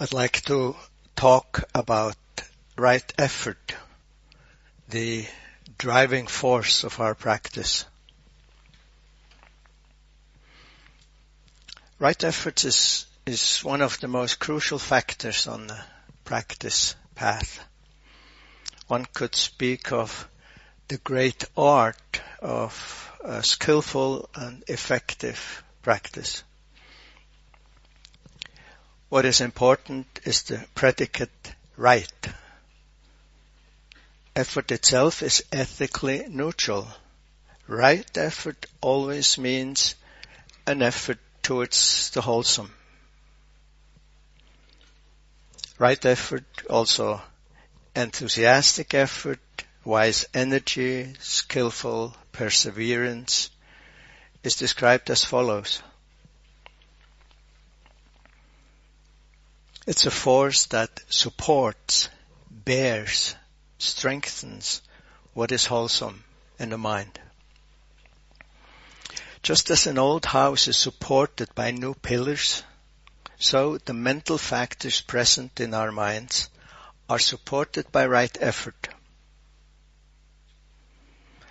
I'd like to talk about right effort, the driving force of our practice. Right effort is, is one of the most crucial factors on the practice path. One could speak of the great art of skillful and effective practice. What is important is the predicate right. Effort itself is ethically neutral. Right effort always means an effort towards the wholesome. Right effort also enthusiastic effort, wise energy, skillful perseverance is described as follows. It's a force that supports, bears, strengthens what is wholesome in the mind. Just as an old house is supported by new pillars, so the mental factors present in our minds are supported by right effort.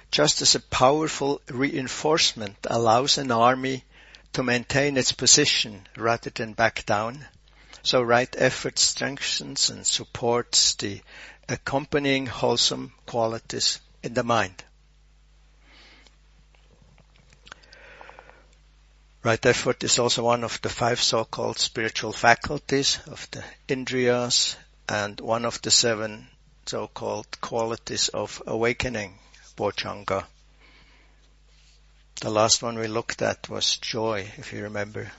Just as a powerful reinforcement allows an army to maintain its position rather than back down, so right effort strengthens and supports the accompanying wholesome qualities in the mind. Right effort is also one of the five so-called spiritual faculties of the Indriyas and one of the seven so-called qualities of awakening, Bojjhanga. The last one we looked at was joy, if you remember.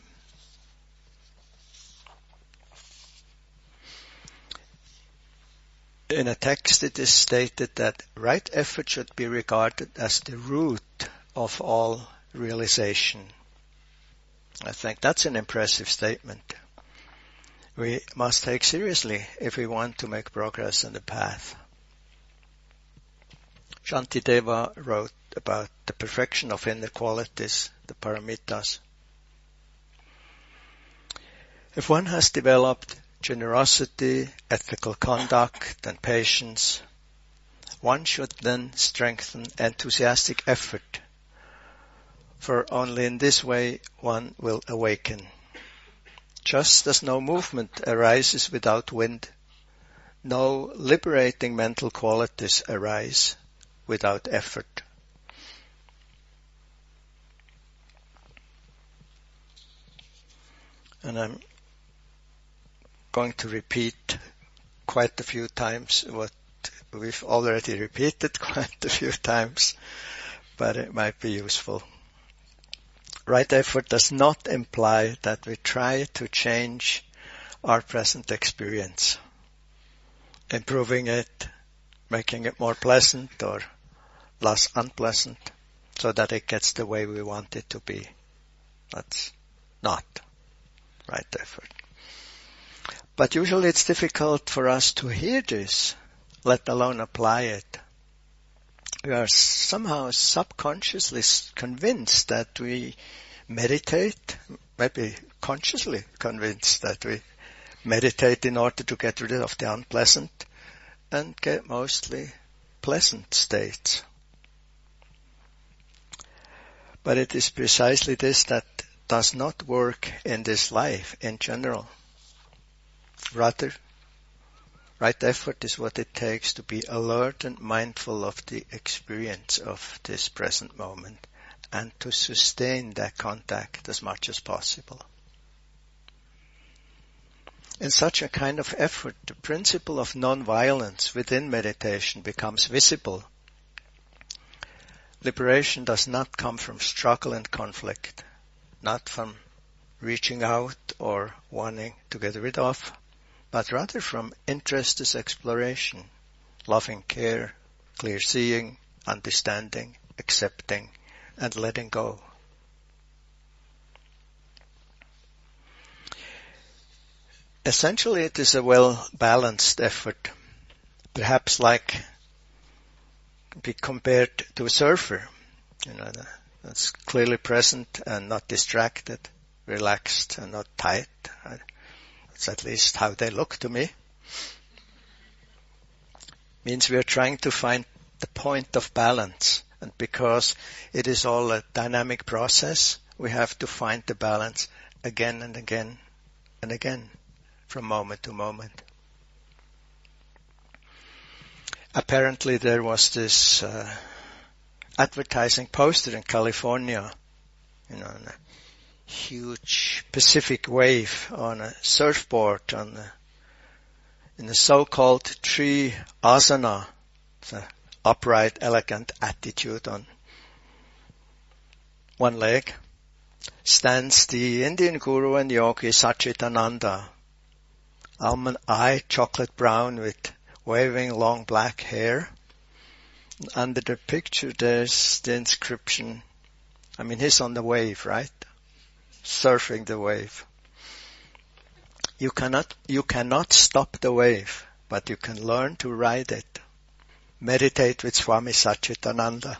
In a text it is stated that right effort should be regarded as the root of all realization. I think that's an impressive statement. We must take seriously if we want to make progress in the path. Shantideva wrote about the perfection of inner qualities, the paramitas. If one has developed generosity, ethical conduct, and patience. One should then strengthen enthusiastic effort, for only in this way one will awaken. Just as no movement arises without wind, no liberating mental qualities arise without effort. And I'm going to repeat quite a few times what we've already repeated quite a few times, but it might be useful. Right effort does not imply that we try to change our present experience, improving it, making it more pleasant or less unpleasant so that it gets the way we want it to be. That's not right effort. But usually it's difficult for us to hear this, let alone apply it. We are somehow subconsciously convinced that we meditate, maybe consciously convinced that we meditate in order to get rid of the unpleasant and get mostly pleasant states. But it is precisely this that does not work in this life in general. Rather, right effort is what it takes to be alert and mindful of the experience of this present moment and to sustain that contact as much as possible. In such a kind of effort, the principle of non-violence within meditation becomes visible. Liberation does not come from struggle and conflict, not from reaching out or wanting to get rid of, but rather from interested exploration, loving care, clear seeing, understanding, accepting, and letting go. Essentially, it is a well-balanced effort, perhaps like be compared to a surfer, you know, that's clearly present and not distracted, relaxed and not tight It's at least how they look to me. Means we are trying to find the point of balance. And because it is all a dynamic process, we have to find the balance again and again and again from moment to moment. Apparently there was this uh, advertising poster in California, you know, huge Pacific wave on a surfboard on the, in the so-called tree asana, upright, elegant attitude on one leg, stands the Indian guru and yogi Satchidananda, almond eye, chocolate brown with waving long black hair. Under the picture there's the inscription, I mean he's on the wave, right? Surfing the wave. You cannot, you cannot stop the wave, but you can learn to ride it. Meditate with Swami Satchidananda.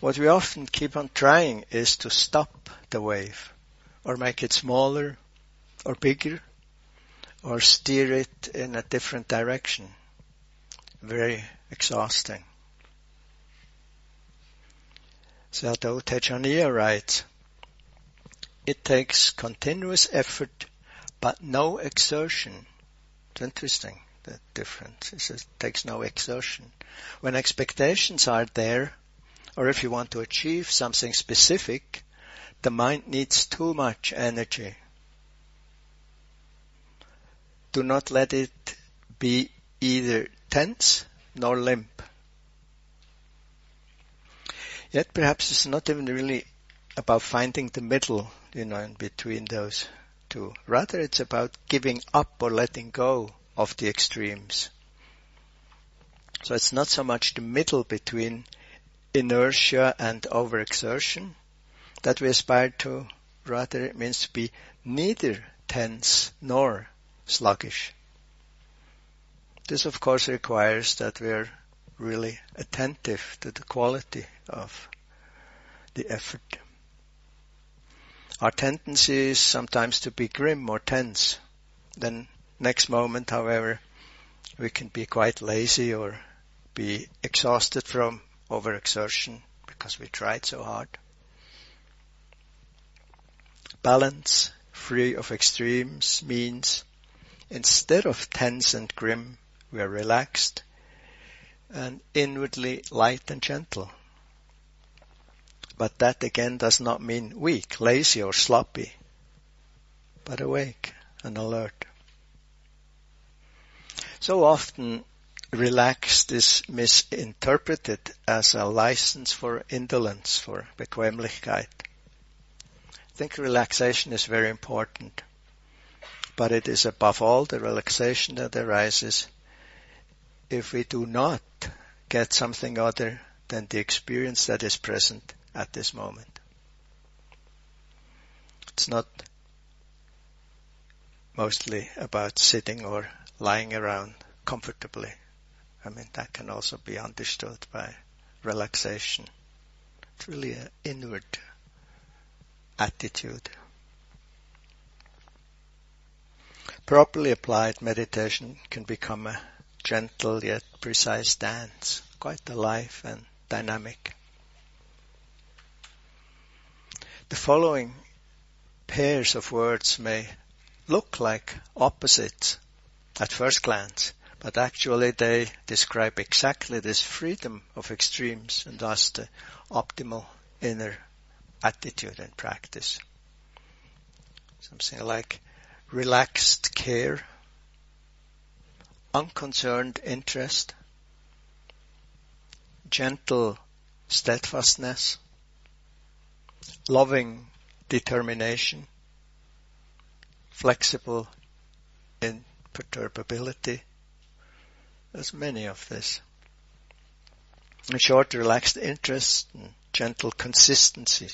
What we often keep on trying is to stop the wave or make it smaller or bigger or steer it in a different direction. Very exhausting. Sayadaw Tejaniya writes, it takes continuous effort but no exertion. It's interesting, the difference. It says it takes no exertion. When expectations are there, or if you want to achieve something specific, the mind needs too much energy. Do not let it be either tense nor limp. Yet perhaps it's not even really about finding the middle, you know, in between those two. Rather it's about giving up or letting go of the extremes. So it's not so much the middle between inertia and overexertion that we aspire to. Rather, it means to be neither tense nor sluggish. This of course requires that we are really attentive to the quality of the effort. Our tendency is sometimes to be grim or tense. Then next moment, however, we can be quite lazy or be exhausted from overexertion because we tried so hard. Balance, free of extremes, means instead of tense and grim, we are relaxed and inwardly light and gentle. But that again does not mean weak, lazy or sloppy, but awake and alert. So often relaxed is misinterpreted as a license for indolence, for Bequemlichkeit. I think relaxation is very important, but it is above all the relaxation that arises if we do not get something other than the experience that is present at this moment. It's not mostly about sitting or lying around comfortably. I mean, that can also be understood by relaxation. It's really an inward attitude. Properly applied meditation can become a gentle yet precise dance, quite alive and dynamic. The following pairs of words may look like opposites at first glance, but actually they describe exactly this freedom of extremes and thus the optimal inner attitude and practice. Something like relaxed care, unconcerned interest, gentle steadfastness, loving determination, flexible imperturbability, there's many of this. In short, relaxed interest and gentle consistency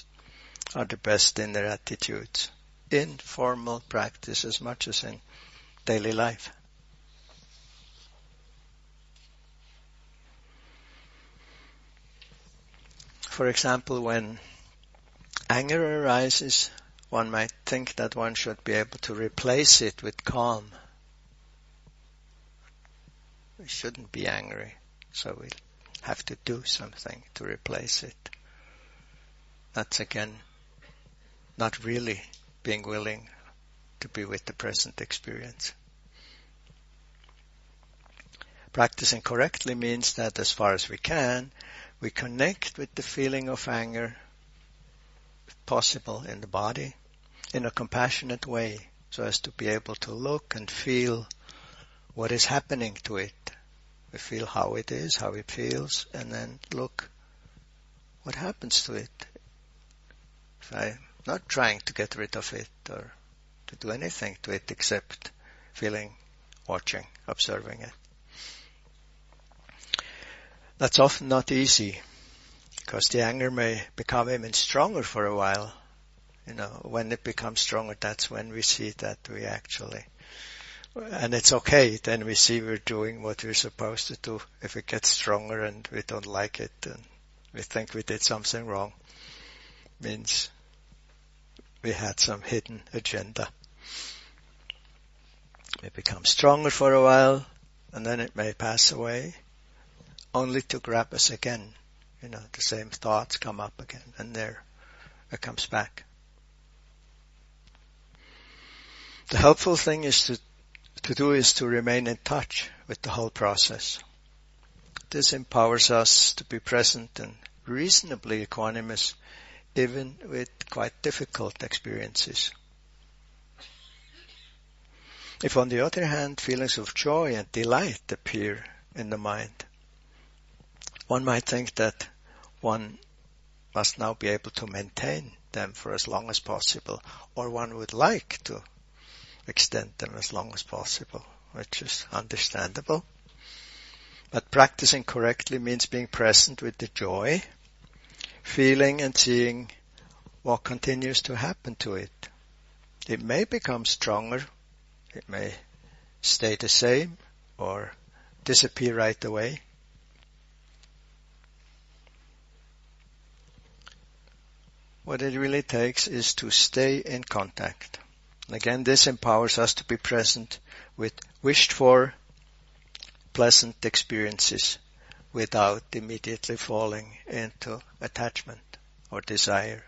are the best in their attitudes in formal practice as much as in daily life. For example, when anger arises, one might think that one should be able to replace it with calm. We shouldn't be angry, so we have to do something to replace it. That's again not really being willing to be with the present experience. Practicing correctly means that as far as we can, we connect with the feeling of anger, if possible, in the body, in a compassionate way, so as to be able to look and feel what is happening to it. We feel how it is, how it feels, and then look what happens to it. If I'm not trying to get rid of it or to do anything to it except feeling, watching, observing it. That's often not easy because the anger may become even stronger for a while. You know, when it becomes stronger, that's when we see that we actually, and it's okay, then we see we're doing what we're supposed to do. If it gets stronger and we don't like it and we think we did something wrong, means we had some hidden agenda. It becomes stronger for a while and then it may pass away only to grab us again. You know, the same thoughts come up again and there it comes back. The helpful thing is to, to do is to remain in touch with the whole process. This empowers us to be present and reasonably equanimous even with quite difficult experiences. If on the other hand feelings of joy and delight appear in the mind, one might think that one must now be able to maintain them for as long as possible, or one would like to extend them as long as possible, which is understandable. But practicing correctly means being present with the joy, feeling and seeing what continues to happen to it. It may become stronger, it may stay the same, or disappear right away. What it really takes is to stay in contact. Again, this empowers us to be present with wished for pleasant experiences without immediately falling into attachment or desire.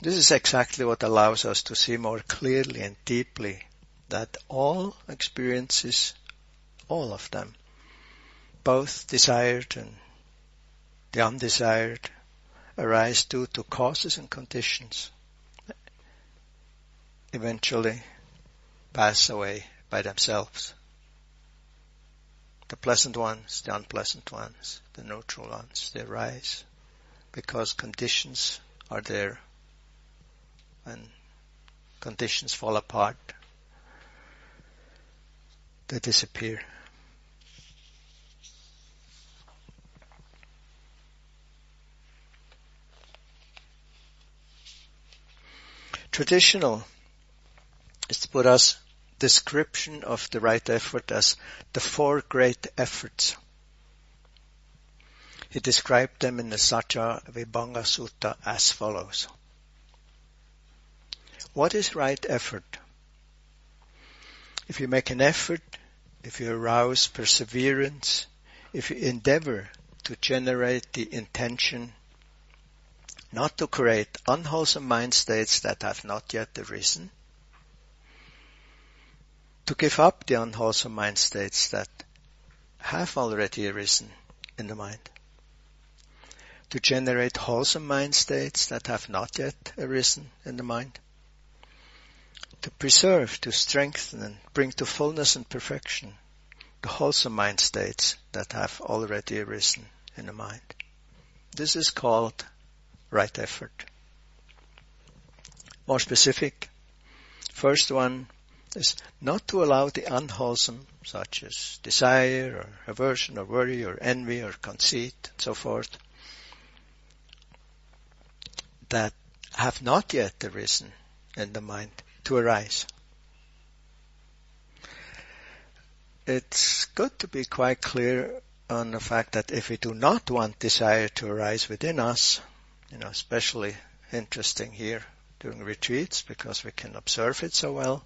This is exactly what allows us to see more clearly and deeply that all experiences, all of them, both desired and the undesired arise due to causes and conditions, eventually pass away by themselves. The pleasant ones, the unpleasant ones, the neutral ones, they arise because conditions are there and conditions fall apart, they disappear. Traditional is Buddha's description of the right effort as the four great efforts. He described them in the Satya Vibhanga Sutta as follows. What is right effort? If you make an effort, if you arouse perseverance, if you endeavor to generate the intention not to create unwholesome mind states that have not yet arisen, to give up the unwholesome mind states that have already arisen in the mind, to generate wholesome mind states that have not yet arisen in the mind, to preserve, to strengthen and bring to fullness and perfection the wholesome mind states that have already arisen in the mind. This is called right effort. More specific, first one is not to allow the unwholesome, such as desire or aversion or worry or envy or conceit and so forth, that have not yet arisen in the mind to arise. It's good to be quite clear on the fact that if we do not want desire to arise within us, you know, especially interesting here during retreats because we can observe it so well.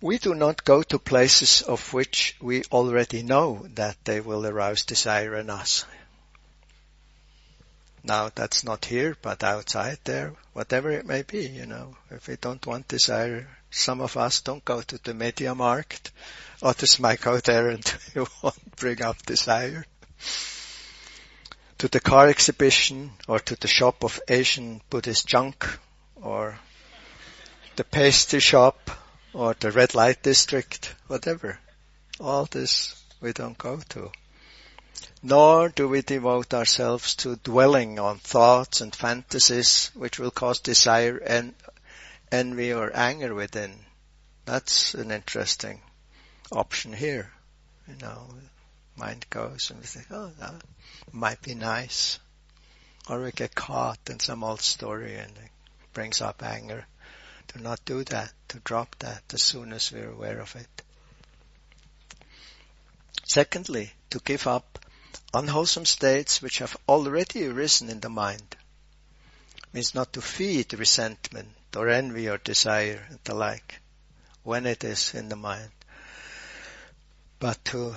We do not go to places of which we already know that they will arouse desire in us. Now that's not here, but outside there, whatever it may be, you know, if we don't want desire, some of us don't go to the MediaMarkt. Others might go there and won't bring up desire. To the car exhibition or to the shop of Asian Buddhist junk or the pastry shop or the red light district, whatever. All this we don't go to nor do we devote ourselves to dwelling on thoughts and fantasies which will cause desire and envy or anger within. That's an interesting option here. You know, mind goes and we think, oh, that might be nice. Or we get caught in some old story and it brings up anger. Do not do that, to drop that as soon as we're aware of it. Secondly, to give up unwholesome states which have already arisen in the mind. Means not to feed resentment or envy or desire and the like when it is in the mind, but to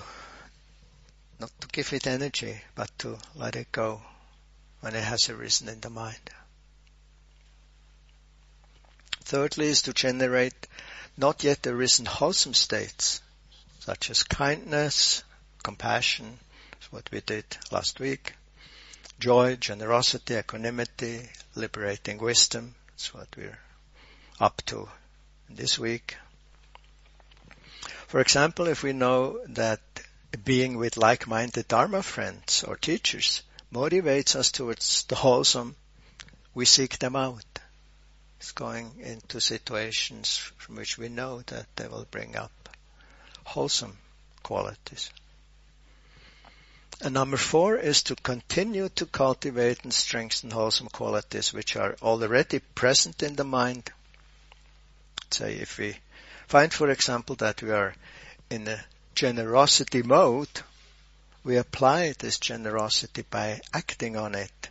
not to give it energy, but to let it go when it has arisen in the mind. Thirdly is to generate not yet arisen wholesome states, such as kindness, compassion, what we did last week. Joy, generosity, equanimity, liberating wisdom. That's what we're up to this week. For example, if we know that being with like-minded Dharma friends or teachers motivates us towards the wholesome, we seek them out. It's going into situations from which we know that they will bring up wholesome qualities. And number four is to continue to cultivate and strengthen wholesome qualities which are already present in the mind. Say if we find, for example, that we are in a generosity mode, we apply this generosity by acting on it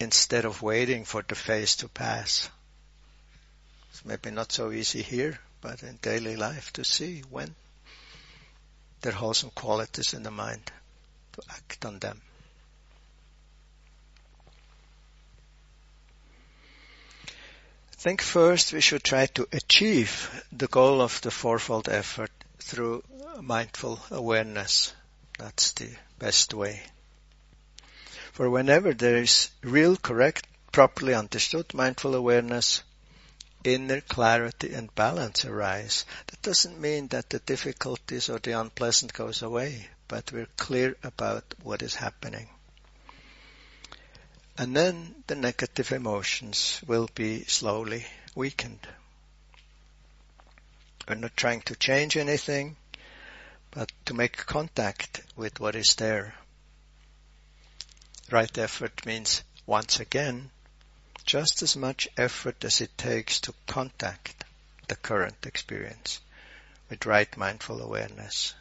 instead of waiting for the phase to pass. It's maybe not so easy here, but in daily life to see when there are wholesome qualities in the mind to act on them. I think first we should try to achieve the goal of the fourfold effort through mindful awareness. That's the best way. For whenever there is real, correct, properly understood mindful awareness, inner clarity and balance arise. That doesn't mean that the difficulties or the unpleasant goes away but we're clear about what is happening. And then the negative emotions will be slowly weakened. We're not trying to change anything, but to make contact with what is there. Right effort means once again, just as much effort as it takes to contact the current experience with right mindful awareness.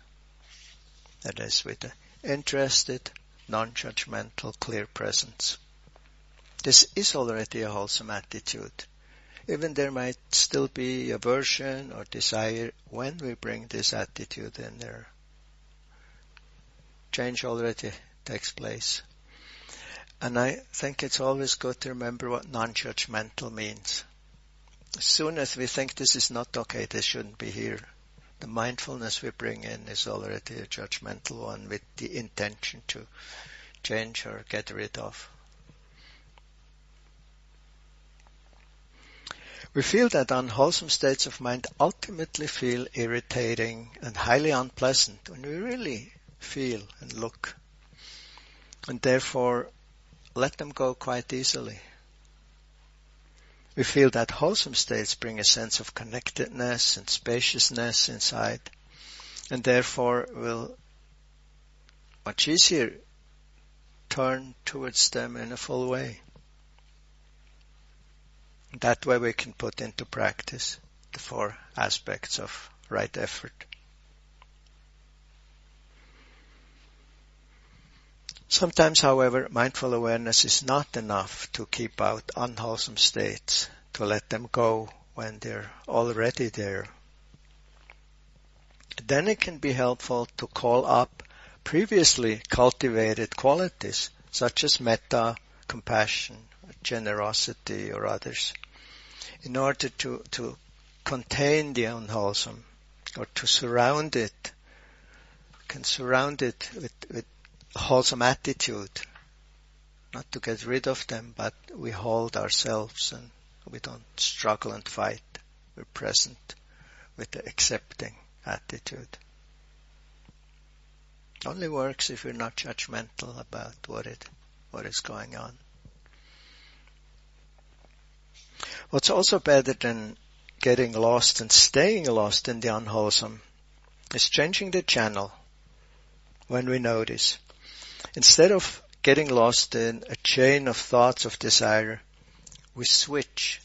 That is with an interested, non-judgmental, clear presence. This is already a wholesome attitude. Even there might still be aversion or desire when we bring this attitude in there. Change already takes place. And I think it's always good to remember what non-judgmental means. As soon as we think this is not okay, this shouldn't be here, the mindfulness we bring in is already a judgmental one with the intention to change or get rid of. We feel that unwholesome states of mind ultimately feel irritating and highly unpleasant when we really feel and look. And therefore, let them go quite easily. We feel that wholesome states bring a sense of connectedness and spaciousness inside, and therefore will much easier turn towards them in a full way. That way we can put into practice the four aspects of right effort. Sometimes, however, mindful awareness is not enough to keep out unwholesome states, to let them go when they're already there. Then it can be helpful to call up previously cultivated qualities such as metta, compassion, generosity or others in order to, to contain the unwholesome or to surround it, can surround it with, with wholesome attitude, not to get rid of them, but we hold ourselves and we don't struggle and fight. We're present with the accepting attitude. Only works if we're not judgmental about what it, what is going on. What's also better than getting lost and staying lost in the unwholesome is changing the channel when we notice. Instead of getting lost in a chain of thoughts of desire, we switch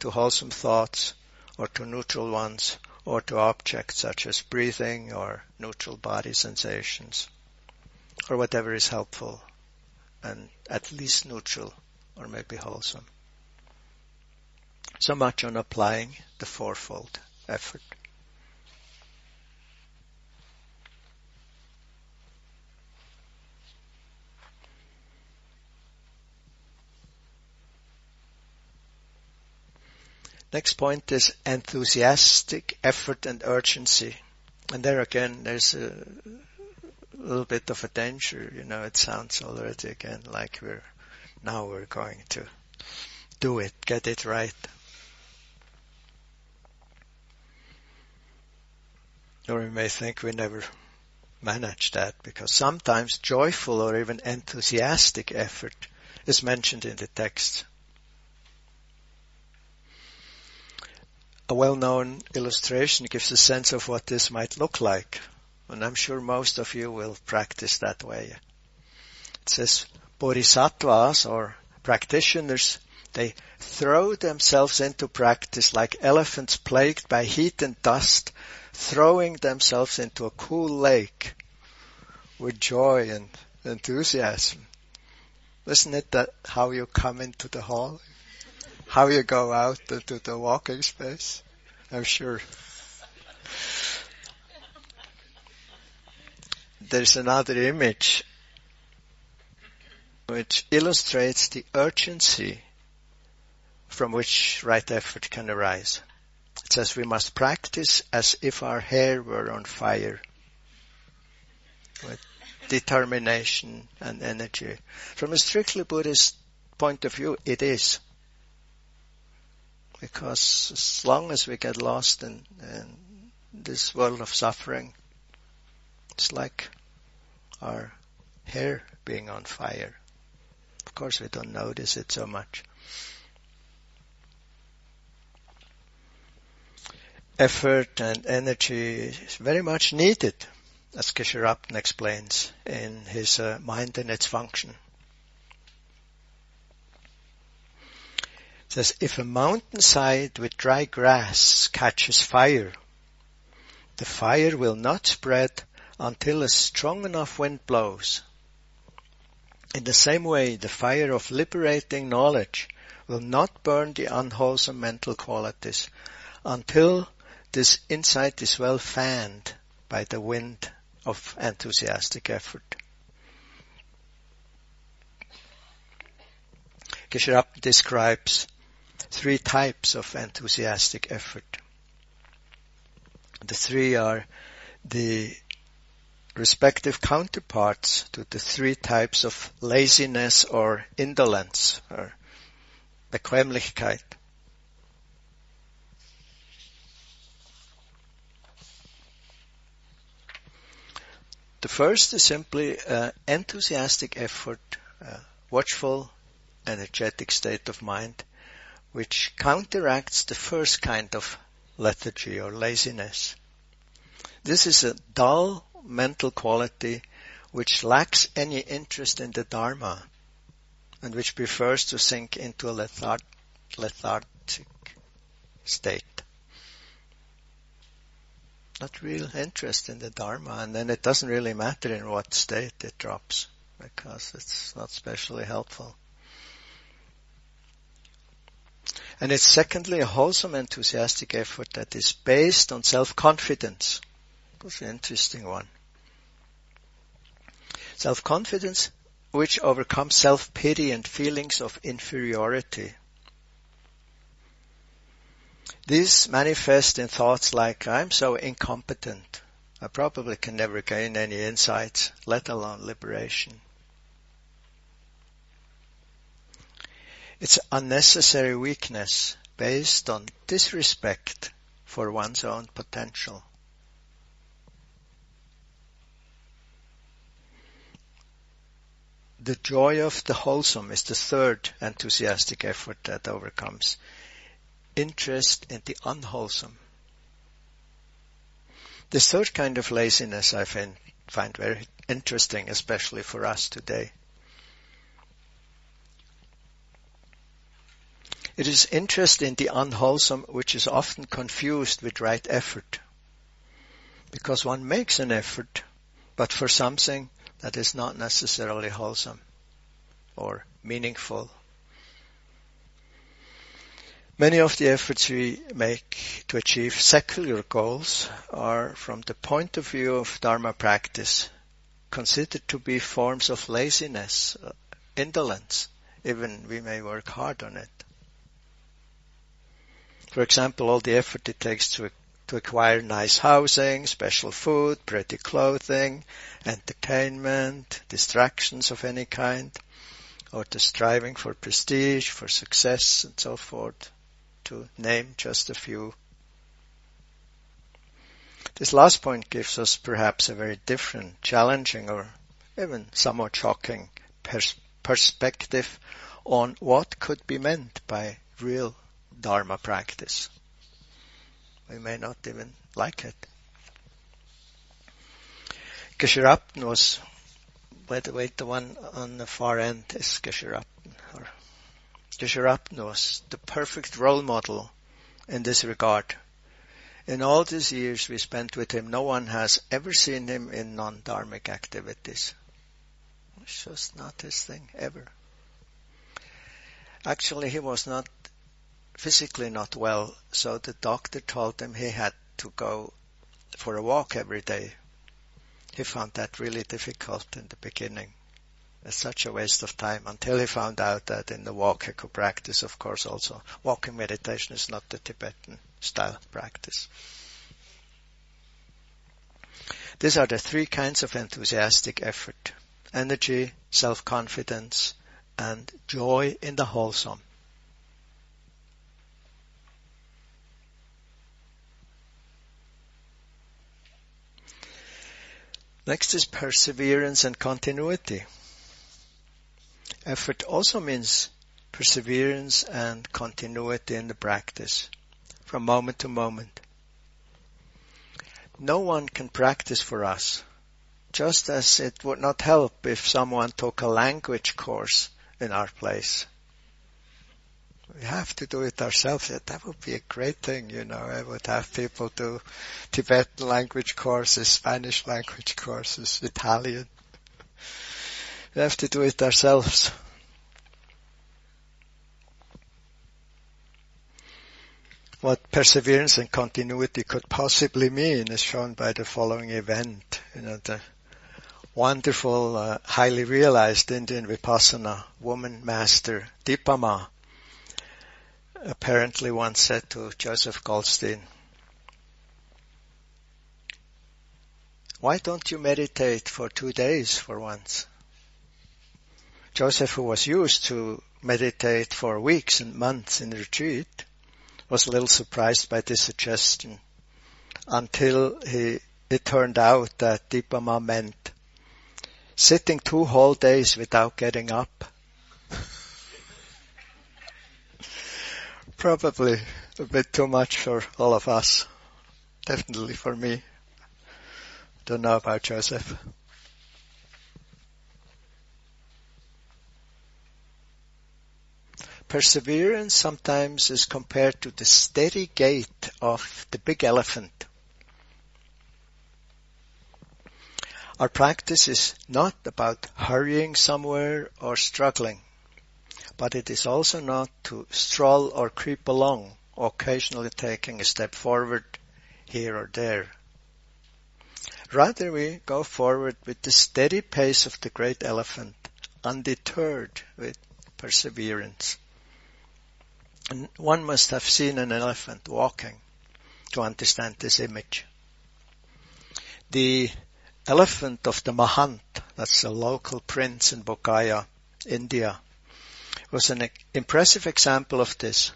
to wholesome thoughts or to neutral ones or to objects such as breathing or neutral body sensations or whatever is helpful and at least neutral or maybe wholesome. So much on applying the fourfold effort. Next point is enthusiastic effort and urgency. And there again, there's a little bit of a danger, you know, it sounds already again like we're, now we're going to do it, get it right. Or we may think we never manage that because sometimes joyful or even enthusiastic effort is mentioned in the text. a well-known illustration gives a sense of what this might look like. And I'm sure most of you will practice that way. It says bodhisattvas or practitioners, they throw themselves into practice like elephants plagued by heat and dust, throwing themselves into a cool lake with joy and enthusiasm. Isn't it that how you come into the hall? how you go out into the walking space. I'm sure. There's another image which illustrates the urgency from which right effort can arise. It says we must practice as if our hair were on fire with determination and energy. From a strictly Buddhist point of view, it is because as long as we get lost in, in this world of suffering, it's like our hair being on fire. Of course we don't notice it so much. Effort and energy is very much needed, as Geshe Rabten explains in his uh, Mind and Its Function. says, if a mountainside with dry grass catches fire, the fire will not spread until a strong enough wind blows. In the same way, the fire of liberating knowledge will not burn the unwholesome mental qualities until this insight is well fanned by the wind of enthusiastic effort. Geshe describes three types of enthusiastic effort. The three are the respective counterparts to the three types of laziness or indolence or Bequemlichkeit. The first is simply uh, enthusiastic effort, uh, watchful, energetic state of mind which counteracts the first kind of lethargy or laziness. This is a dull mental quality which lacks any interest in the Dharma and which prefers to sink into a lethart- lethargic state. Not real interest in the Dharma and then it doesn't really matter in what state it drops. because it's not specially helpful. And it's secondly a wholesome enthusiastic effort that is based on self-confidence. That's an interesting one. Self-confidence which overcomes self-pity and feelings of inferiority. These manifest in thoughts like, I'm so incompetent. I probably can never gain any insights, let alone liberation. It's unnecessary weakness based on disrespect for one's own potential. The joy of the wholesome is the third enthusiastic effort that overcomes interest in the unwholesome. This third kind of laziness I find, find very interesting, especially for us today. It is interest in the unwholesome which is often confused with right effort. Because one makes an effort, but for something that is not necessarily wholesome or meaningful. Many of the efforts we make to achieve secular goals are, from the point of view of Dharma practice, considered to be forms of laziness, uh, indolence, even we may work hard on it. For example, all the effort it takes to to acquire nice housing, special food, pretty clothing, entertainment, distractions of any kind, or the striving for prestige, for success, and so forth, to name just a few. This last point gives us perhaps a very different, challenging, or even somewhat shocking pers- perspective on what could be meant by real Dharma practice. We may not even like it. Geshe was, by the way, the one on the far end is Geshe Or Geshe was the perfect role model in this regard. In all these years we spent with him, no one has ever seen him in non-dharmic activities. It's just not his thing, ever. Actually, he was not physically not well, so the doctor told him he had to go for a walk every day. He found that really difficult in the beginning. It's such a waste of time until he found out that in the walk he could practice, of course, also. Walking meditation is not the Tibetan style practice. These are the three kinds of enthusiastic effort. Energy, self-confidence, and joy in the wholesome. Next is perseverance and continuity. Effort also means perseverance and continuity in the practice from moment to moment. No one can practice for us, just as it would not help if someone took a language course in our place. We have to do it ourselves. That would be a great thing, you know. I would have people do Tibetan language courses, Spanish language courses, Italian. We have to do it ourselves. What perseverance and continuity could possibly mean is shown by the following event. You know, the wonderful, uh, highly realized Indian Vipassana woman master, Dipa Ma, apparently once said to Joseph Goldstein, why don't you meditate for two days for once? Joseph, who was used to meditate for weeks and months in retreat, was a little surprised by this suggestion until he, it turned out that Dipa Ma meant sitting two whole days without getting up probably a bit too much for all of us. Definitely for me. Don't know about Joseph. Perseverance sometimes is compared to the steady gait of the big elephant. Our practice is not about hurrying somewhere or struggling, but it is also not to stroll or creep along, occasionally taking a step forward here or there. Rather we go forward with the steady pace of the great elephant, undeterred with perseverance. And one must have seen an elephant walking to understand this image. The elephant of the Mahant, that's a local prince in Bodh India, was an impressive example of this.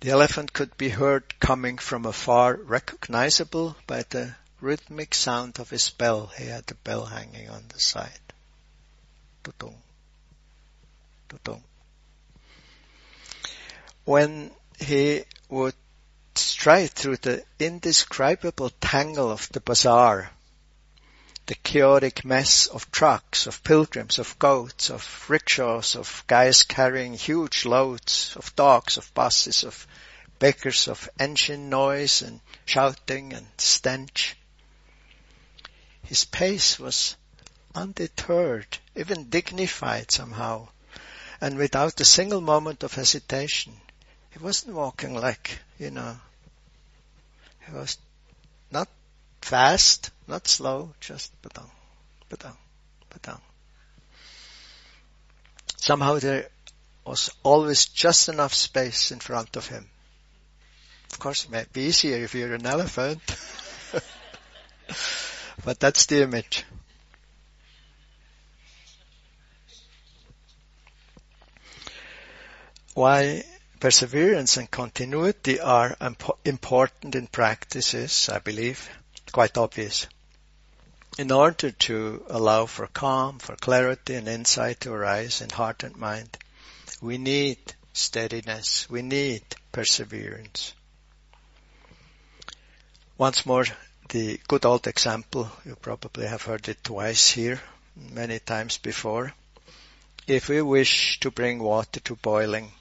The elephant could be heard coming from afar, recognizable by the rhythmic sound of his bell. He had the bell hanging on the side. Tutung. Tutung. When he would stride through the indescribable tangle of the bazaar, the chaotic mess of trucks, of pilgrims, of goats, of rickshaws, of guys carrying huge loads, of dogs, of buses, of bakers, of engine noise and shouting and stench. His pace was undeterred, even dignified somehow, and without a single moment of hesitation. He wasn't walking like, you know, he was not fast, not slow, just badang, badang, badang. Somehow there was always just enough space in front of him. Of course, it might be easier if you're an elephant. but that's the image. Why perseverance and continuity are important in practices, I believe, quite obvious. In order to allow for calm, for clarity and insight to arise in heart and mind, we need steadiness, we need perseverance. Once more, the good old example, you probably have heard it twice here, many times before. If we wish to bring water to boiling,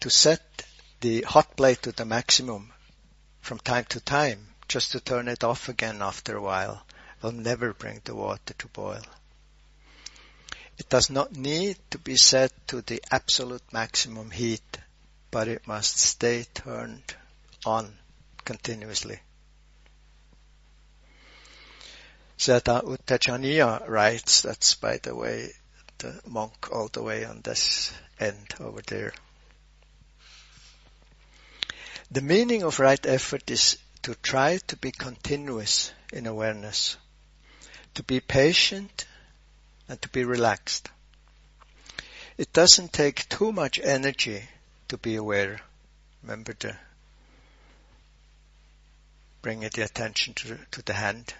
to set the hot plate to the maximum from time to time, just to turn it off again after a while, will never bring the water to boil. It does not need to be set to the absolute maximum heat, but it must stay turned on continuously. Sayadaw U Tejaniya writes, that's by the way the monk all the way on this end over there. The meaning of right effort is to try to be continuous in awareness, to be patient and to be relaxed. It doesn't take too much energy to be aware. Remember to bring the attention to, to the hand.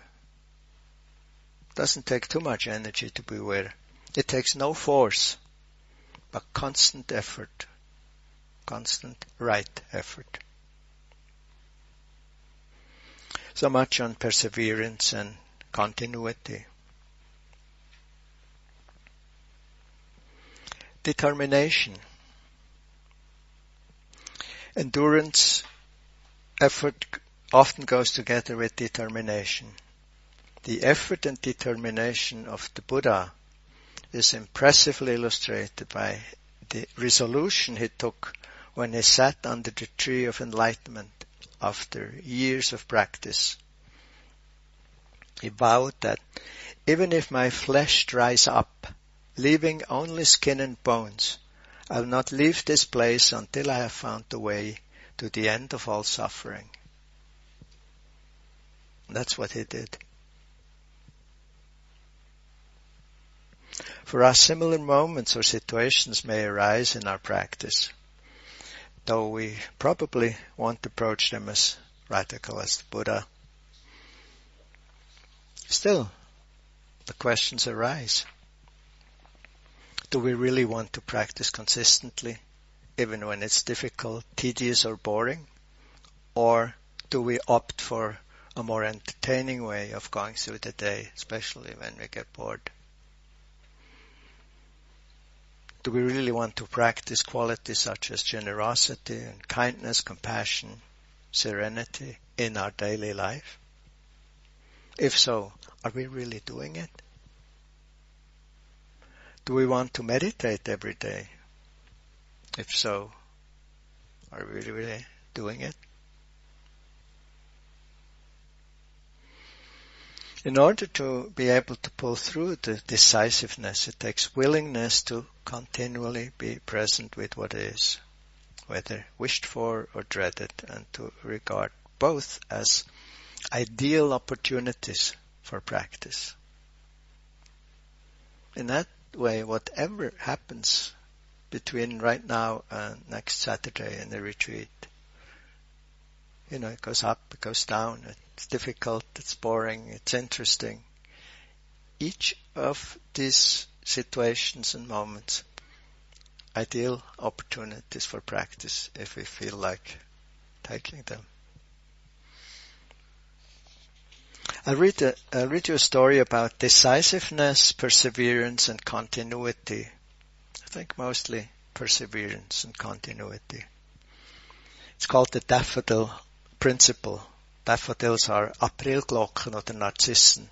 It doesn't take too much energy to be aware. It takes no force, but constant effort, constant right effort. So much on perseverance and continuity. Determination. Endurance, effort often goes together with determination. The effort and determination of the Buddha is impressively illustrated by the resolution he took when he sat under the tree of enlightenment after years of practice. He vowed that even if my flesh dries up, leaving only skin and bones, I'll not leave this place until I have found the way to the end of all suffering. That's what he did. For us, similar moments or situations may arise in our practice though we probably won't approach them as radical as the Buddha. Still, the questions arise. Do we really want to practice consistently, even when it's difficult, tedious or boring? Or do we opt for a more entertaining way of going through the day, especially when we get bored? Do we really want to practice qualities such as generosity and kindness, compassion, serenity in our daily life? If so, are we really doing it? Do we want to meditate every day? If so, are we really doing it? In order to be able to pull through the decisiveness, it takes willingness to continually be present with what is, whether wished for or dreaded, and to regard both as ideal opportunities for practice. In that way, whatever happens between right now and next Saturday in the retreat, you know, it goes up, it goes down, it's difficult, it's boring, it's interesting. Each of these situations and moments, ideal opportunities for practice if we feel like taking them. I'll read, a, I'll read you a story about decisiveness, perseverance, and continuity. I think mostly perseverance and continuity. It's called the daffodil principle. Daffodils are Aprilglocken or the er Narzissen.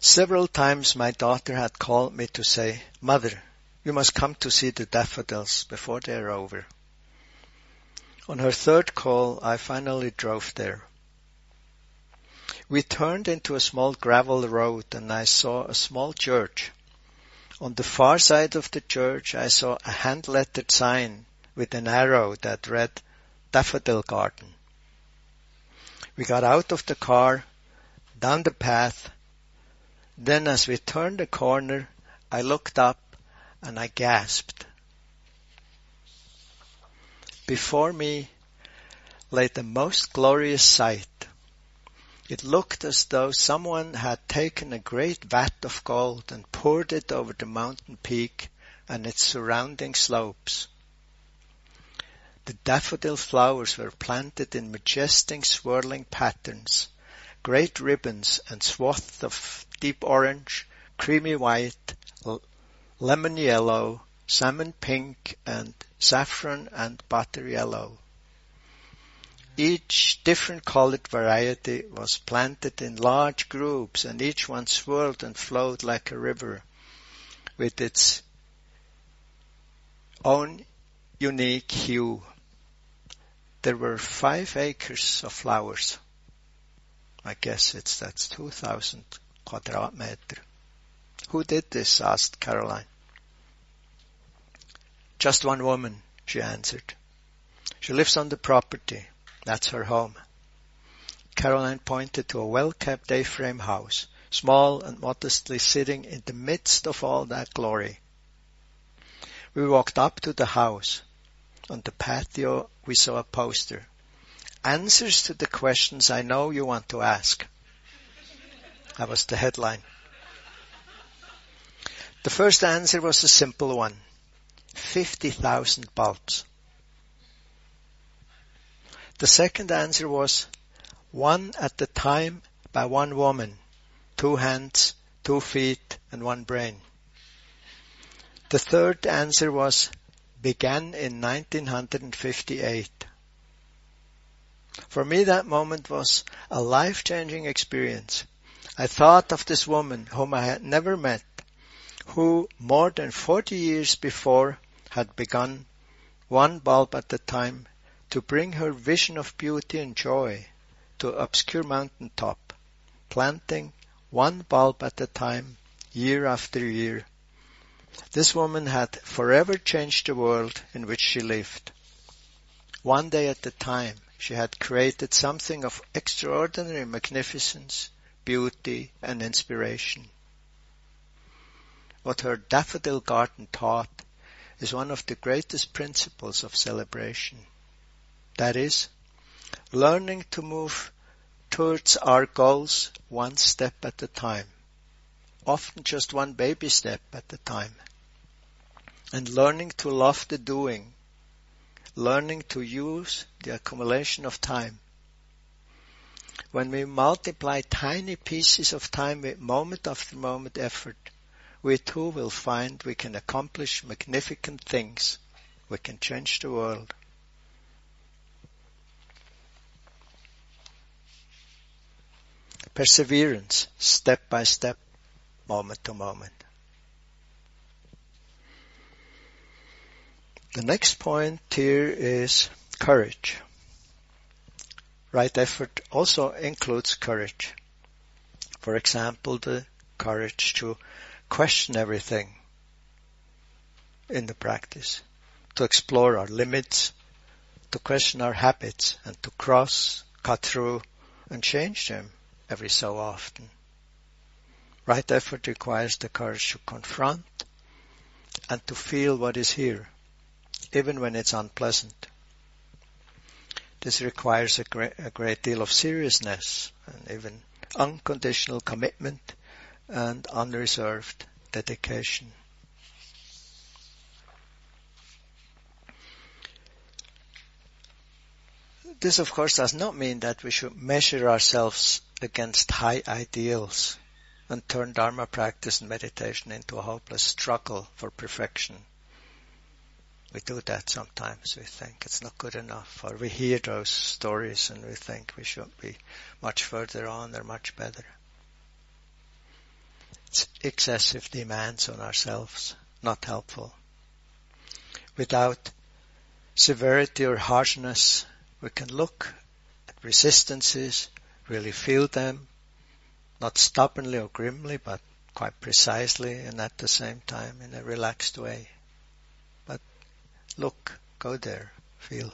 Several times my daughter had called me to say, Mother, you must come to see the daffodils before they are over. On her third call, I finally drove there. We turned into a small gravel road and I saw a small church. On the far side of the church I saw a hand-lettered sign with an arrow that read Daffodil Garden. We got out of the car, down the path, then as we turned the corner, I looked up and I gasped. Before me lay the most glorious sight. It looked as though someone had taken a great vat of gold and poured it over the mountain peak and its surrounding slopes. The daffodil flowers were planted in majestic swirling patterns, great ribbons and swaths of deep orange, creamy white, lemon yellow, salmon pink and saffron and butter yellow. Each different colored variety was planted in large groups and each one swirled and flowed like a river with its own unique hue. There were five acres of flowers. I guess it's, that's 2000 quadratmeter. Who did this? asked Caroline. Just one woman, she answered. She lives on the property. That's her home. Caroline pointed to a well-kept A-frame house, small and modestly sitting in the midst of all that glory. We walked up to the house. On the patio we saw a poster. Answers to the questions I know you want to ask. That was the headline. The first answer was a simple one. 50,000 bulbs. The second answer was one at a time by one woman, two hands, two feet, and one brain. The third answer was began in 1958. For me that moment was a life-changing experience. I thought of this woman whom I had never met, who more than 40 years before had begun one bulb at a time to bring her vision of beauty and joy to obscure mountain top, planting one bulb at a time, year after year. This woman had forever changed the world in which she lived. One day at a time, she had created something of extraordinary magnificence, beauty, and inspiration. What her daffodil garden taught is one of the greatest principles of celebration. That is, learning to move towards our goals one step at a time. Often just one baby step at a time. And learning to love the doing. Learning to use the accumulation of time. When we multiply tiny pieces of time with moment after moment effort, we too will find we can accomplish magnificent things. We can change the world. perseverance, step by step, moment to moment. The next point here is courage. Right effort also includes courage. For example, the courage to question everything in the practice, to explore our limits, to question our habits and to cross, cut through and change them every so often. Right effort requires the courage to confront and to feel what is here, even when it's unpleasant. This requires a great, a great deal of seriousness and even unconditional commitment and unreserved dedication. This of course does not mean that we should measure ourselves against high ideals and turn Dharma practice and meditation into a hopeless struggle for perfection. We do that sometimes. We think it's not good enough or we hear those stories and we think we should be much further on or much better. It's excessive demands on ourselves, not helpful. Without severity or harshness, we can look at resistances, really feel them, not stubbornly or grimly, but quite precisely and at the same time in a relaxed way. But look, go there, feel.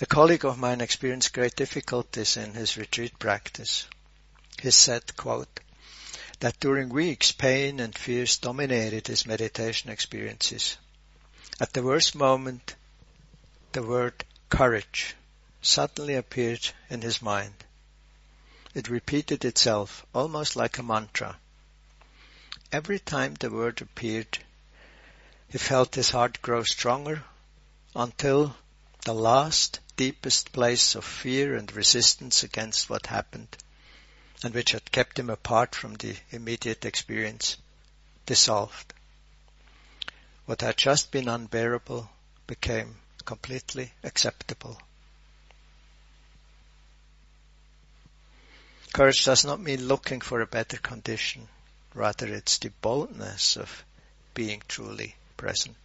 A colleague of mine experienced great difficulties in his retreat practice. He said, quote, that during weeks pain and fears dominated his meditation experiences. At the worst moment, the word courage suddenly appeared in his mind. It repeated itself almost like a mantra. Every time the word appeared, he felt his heart grow stronger until the last deepest place of fear and resistance against what happened and which had kept him apart from the immediate experience dissolved. What had just been unbearable became completely acceptable. Courage does not mean looking for a better condition. Rather, it's the boldness of being truly present.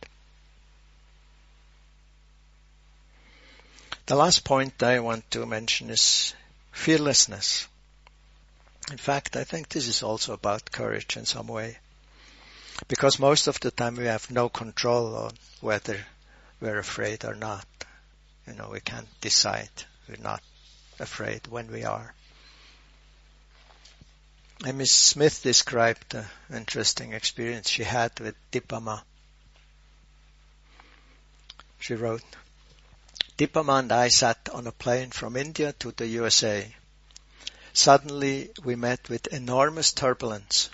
The last point I want to mention is fearlessness. In fact, I think this is also about courage in some way. Because most of the time we have no control on whether we're afraid or not. You know, we can't decide. We're not afraid when we are. Amy Schmidt described an interesting experience she had with Dipa Ma. She wrote, Dipa Ma and I sat on a plane from India to the USA. Suddenly we met with enormous turbulence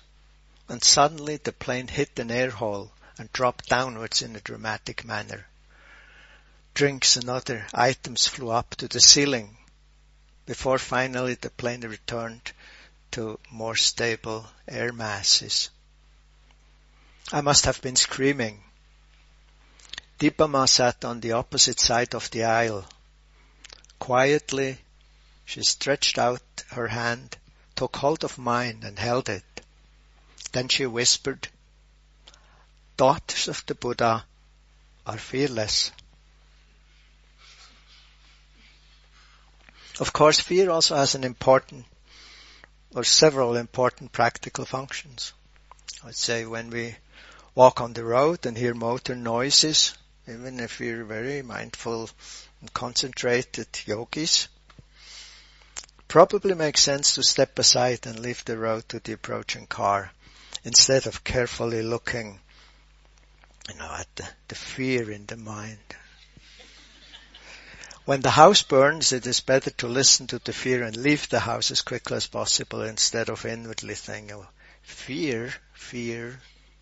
and suddenly the plane hit an air hole and dropped downwards in a dramatic manner drinks and other items flew up to the ceiling before finally the plane returned to more stable air masses. I must have been screaming. Dipa Ma sat on the opposite side of the aisle. Quietly, she stretched out her hand, took hold of mine and held it. Then she whispered, daughters of the Buddha are fearless. Of course, fear also has an important or several important practical functions. I'd say when we walk on the road and hear motor noises, even if we're very mindful and concentrated yogis, probably makes sense to step aside and leave the road to the approaching car instead of carefully looking, you know, at the, the fear in the mind. When the house burns, it is better to listen to the fear and leave the house as quickly as possible instead of inwardly thinking, oh, fear, fear,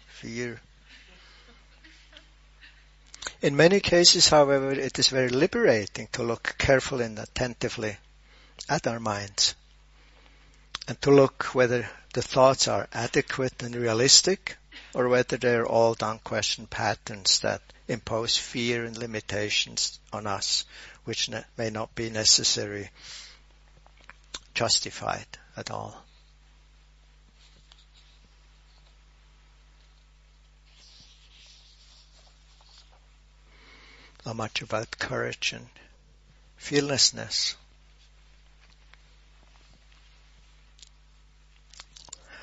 fear. In many cases, however, it is very liberating to look carefully and attentively at our minds and to look whether the thoughts are adequate and realistic or whether they are all unquestioned patterns that impose fear and limitations on us which ne- may not be necessary justified at all. So much about courage and fearlessness.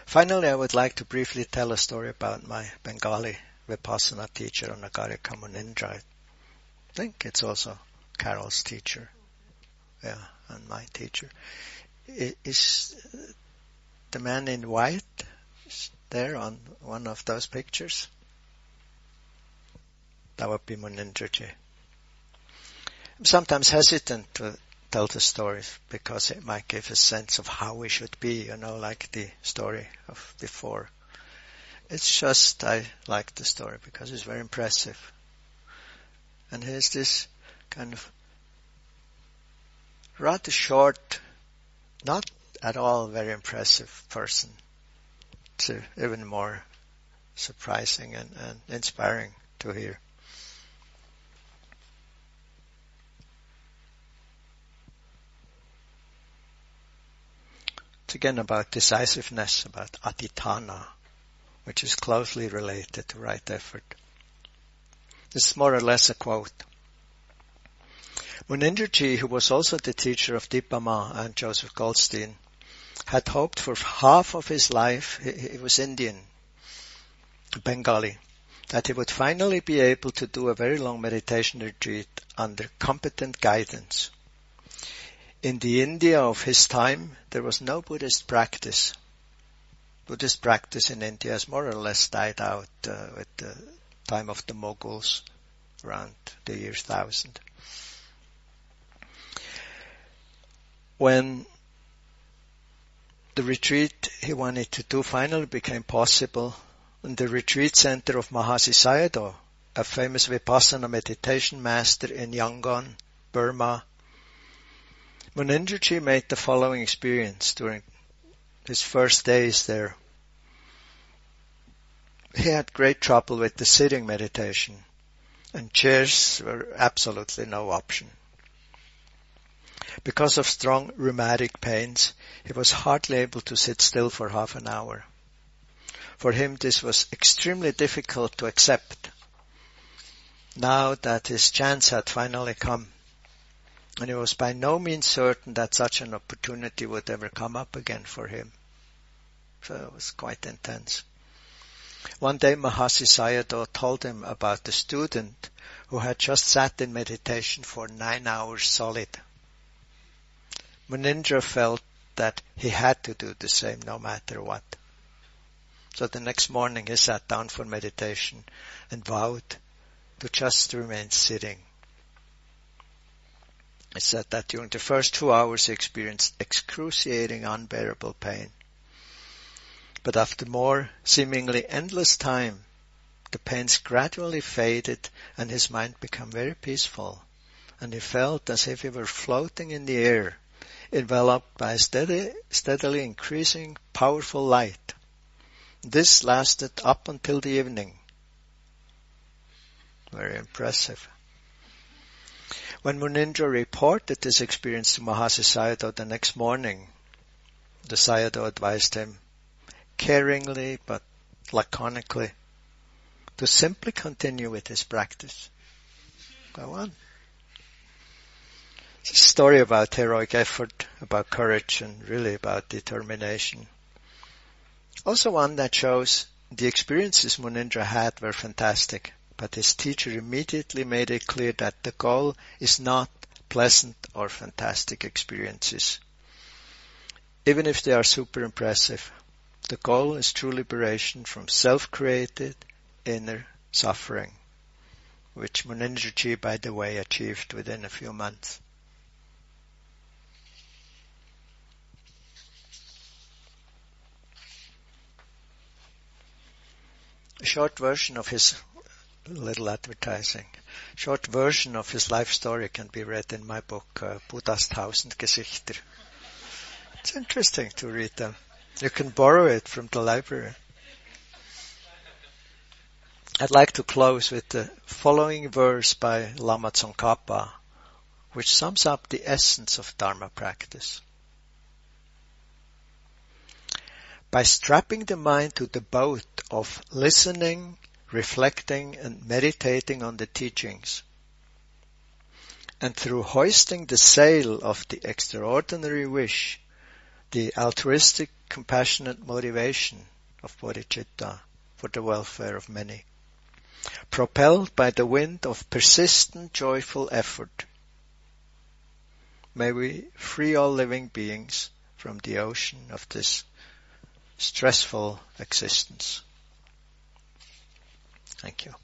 Finally, I would like to briefly tell a story about my Bengali Vipassana teacher, on Anagarika Munindra. I think it's also Carol's teacher. Yeah, and my teacher. Is the man in white there on one of those pictures? That would be Munindraji. I'm sometimes hesitant to tell the stories because it might give a sense of how we should be, you know, like the story of before. It's just I like the story because it's very impressive. And here's this kind of rather short, not at all very impressive person. It's uh, even more surprising and, and inspiring to hear. It's again about decisiveness, about adhitthana, which is closely related to right effort. This is more or less a quote. Munindraji, who was also the teacher of Dipa Ma and Joseph Goldstein, had hoped for half of his life, he was Indian, Bengali, that he would finally be able to do a very long meditation retreat under competent guidance in the India of his time, there was no Buddhist practice. Buddhist practice in India has more or less died out uh, at the time of the Mughals around the year 1000. When the retreat he wanted to do finally became possible in the retreat center of Mahasi Sayadaw, a famous Vipassana meditation master in Yangon, Burma, Munindraji made the following experience during his first days there. He had great trouble with the sitting meditation and chairs were absolutely no option. Because of strong rheumatic pains, he was hardly able to sit still for half an hour. For him this was extremely difficult to accept. Now that his chance had finally come, and he was by no means certain that such an opportunity would ever come up again for him. So it was quite intense. One day Mahasi Sayadaw told him about the student who had just sat in meditation for nine hours solid. Munindra felt that he had to do the same no matter what. So the next morning he sat down for meditation and vowed to just remain sitting it said that during the first two hours he experienced excruciating, unbearable pain. But after more seemingly endless time, the pains gradually faded and his mind became very peaceful. And he felt as if he were floating in the air, enveloped by a steady, steadily increasing powerful light. This lasted up until the evening. Very impressive. When Munindra reported this experience to Mahasi Sayadaw the next morning, the Sayadaw advised him caringly but laconically to simply continue with his practice. Go on. It's a story about heroic effort, about courage, and really about determination. Also one that shows the experiences Munindra had were fantastic but his teacher immediately made it clear that the goal is not pleasant or fantastic experiences. Even if they are super impressive, the goal is true liberation from self-created inner suffering, which Munindraji, by the way, achieved within a few months. A short version of his little advertising. Short version of his life story can be read in my book, uh, Buddha's Tausend Gesichter. It's interesting to read them. You can borrow it from the library. I'd like to close with the following verse by Lama Tsongkhapa, which sums up the essence of Dharma practice. by strapping the mind to the boat of listening, reflecting and meditating on the teachings. And through hoisting the sail of the extraordinary wish, the altruistic compassionate motivation of bodhicitta for the welfare of many, propelled by the wind of persistent joyful effort, may we free all living beings from the ocean of this stressful existence. Thank you.